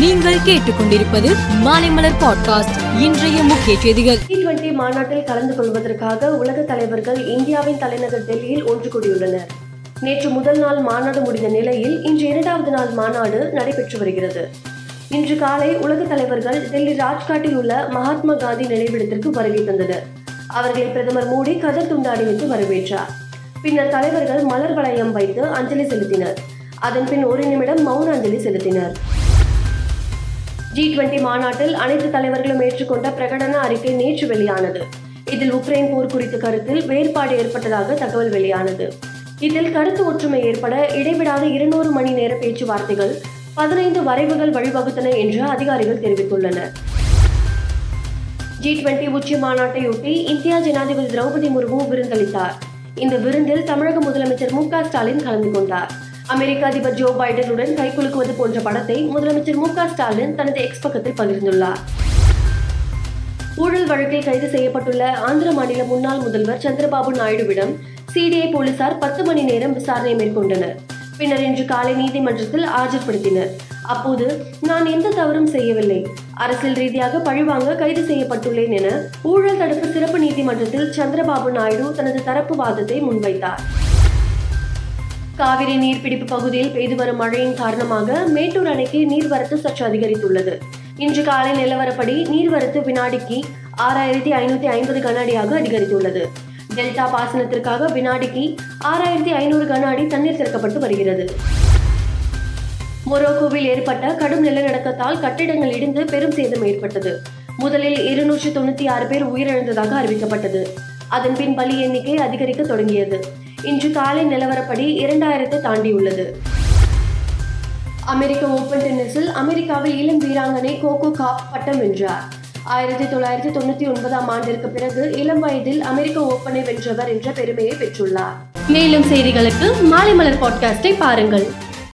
நீங்கள் கேட்டுக்கொண்டிருப்பது மாலைமலர் பாட்காஸ்ட் இன்றைய முக்கிய செய்திகள். டி டுவெண்டி மாநாட்டில் கலந்து கொள்வதற்காக உலக தலைவர்கள் இந்தியாவின் தலைநகர் டெல்லியில் ஒன்று கூடியுள்ளனர். நேற்று முதல் நாள் மாநாடு முடிந்த நிலையில் இன்று இரண்டாவது நாள் மாநாடு நடைபெற்று வருகிறது. இன்று காலை உலக தலைவர்கள் டெல்லி ராஜ்காட்டில் உள்ள மகாத்மா காந்தி நினைவிடத்திற்கு வருகை தந்தனர். அவர்களை பிரதமர் மோடி கதர் துண்டாடி வைத்து வரவேற்றார். பின்னர் தலைவர்கள் மலர் வளையம் வைத்து அஞ்சலி செலுத்தினர். அதன் பின் ஒரு நிமிடம் மௌன அஞ்சலி செலுத்தினர். ஜி டுவெண்டி மாநாட்டில் அனைத்து தலைவர்களும் ஏற்றுக்கொண்ட பிரகடன அறிக்கை நேற்று வெளியானது. இதில் உக்ரைன் போர் குறித்த கருத்தில் வேறுபாடு ஏற்பட்டதாக தகவல் வெளியானது. இதில் கருத்து ஒற்றுமை ஏற்பட இடைவிடாத இருநூறு மணி நேர பேச்சுவார்த்தைகள் பதினைந்து வரைவுகள் வழிவகுத்தன என்று அதிகாரிகள் தெரிவித்துள்ளனர். ஜி டுவெண்டி உச்சி மாநாட்டையொட்டி இந்தியா ஜனாதிபதி திரௌபதி முர்மு விருந்தளித்தார். இந்த விருந்தில் தமிழக முதலமைச்சர் மு ஸ்டாலின் கலந்து கொண்டார். அமெரிக்க அதிபர் ஜோ பைடனுடன் கைகுலுக்குவது போன்ற படத்தை முதலமைச்சர் மு ஸ்டாலின் தனது எக்ஸ் பக்கத்தில் பகிர்ந்துள்ளார். ஊழல் வழக்கில் கைது செய்யப்பட்டுள்ள ஆந்திர மாநில முன்னாள் முதல்வர் சந்திரபாபு நாயுடுவிடம் சிடிஐ போலீசார் பத்து மணி நேரம் விசாரணை மேற்கொண்டனர். பின்னர் இன்று காலை நீதிமன்றத்தில் ஆஜர்படுத்தினர். அப்போது நான் எந்த தவறும் செய்யவில்லை. அரசியல் ரீதியாக பழிவாங்க கைது செய்யப்பட்டுள்ளேன் என ஊழல் தடுப்பு சிறப்பு நீதிமன்றத்தில் சந்திரபாபு நாயுடு தனது தரப்பு வாதத்தை முன்வைத்தார். காவிரி நீர்பிடிப்பு பகுதியில் பெய்து வரும் மழையின் காரணமாக மேட்டூர் அணைக்கு நீர்வரத்து சற்று அதிகரித்துள்ளது. இன்று காலை நிலவரப்படி நீர்வரத்து வினாடிக்கு ஆறாயிரத்தி ஐநூத்தி ஐம்பது கன அடியாக அதிகரித்துள்ளது. டெல்டா பாசனத்திற்காக வினாடிக்கு ஆறாயிரத்தி ஐநூறு கன அடி தண்ணீர் திறக்கப்பட்டு வருகிறது. மொரோக்கோவில் ஏற்பட்ட கடும் நிலநடுக்கத்தால் கட்டிடங்கள் இடிந்து பெரும் சேதம் ஏற்பட்டது. முதலில் இருநூற்றி தொண்ணூத்தி ஆறு பேர் உயிரிழந்ததாக அறிவிக்கப்பட்டது. அதன்பின் பலி எண்ணிக்கை அதிகரிக்க தொடங்கியது. இன்று காலை நிலவரப்படி இரண்டாயிரத்தை தாண்டியுள்ளது. அமெரிக்க ஓபன் டென்னிஸில் அமெரிக்காவில் இளம் வீராங்கனை கோகோ காப் பட்டம் வென்றார். ஆயிரத்தி தொள்ளாயிரத்தி தொண்ணூத்தி ஒன்பதாம் ஆண்டிற்கு பிறகு இளம் வயதில் அமெரிக்க ஓபனை வென்றவர் என்ற பெருமையை பெற்றுள்ளார். மேலும் செய்திகளுக்கு மாலை மலர் பாட்காஸ்டை பாருங்கள்.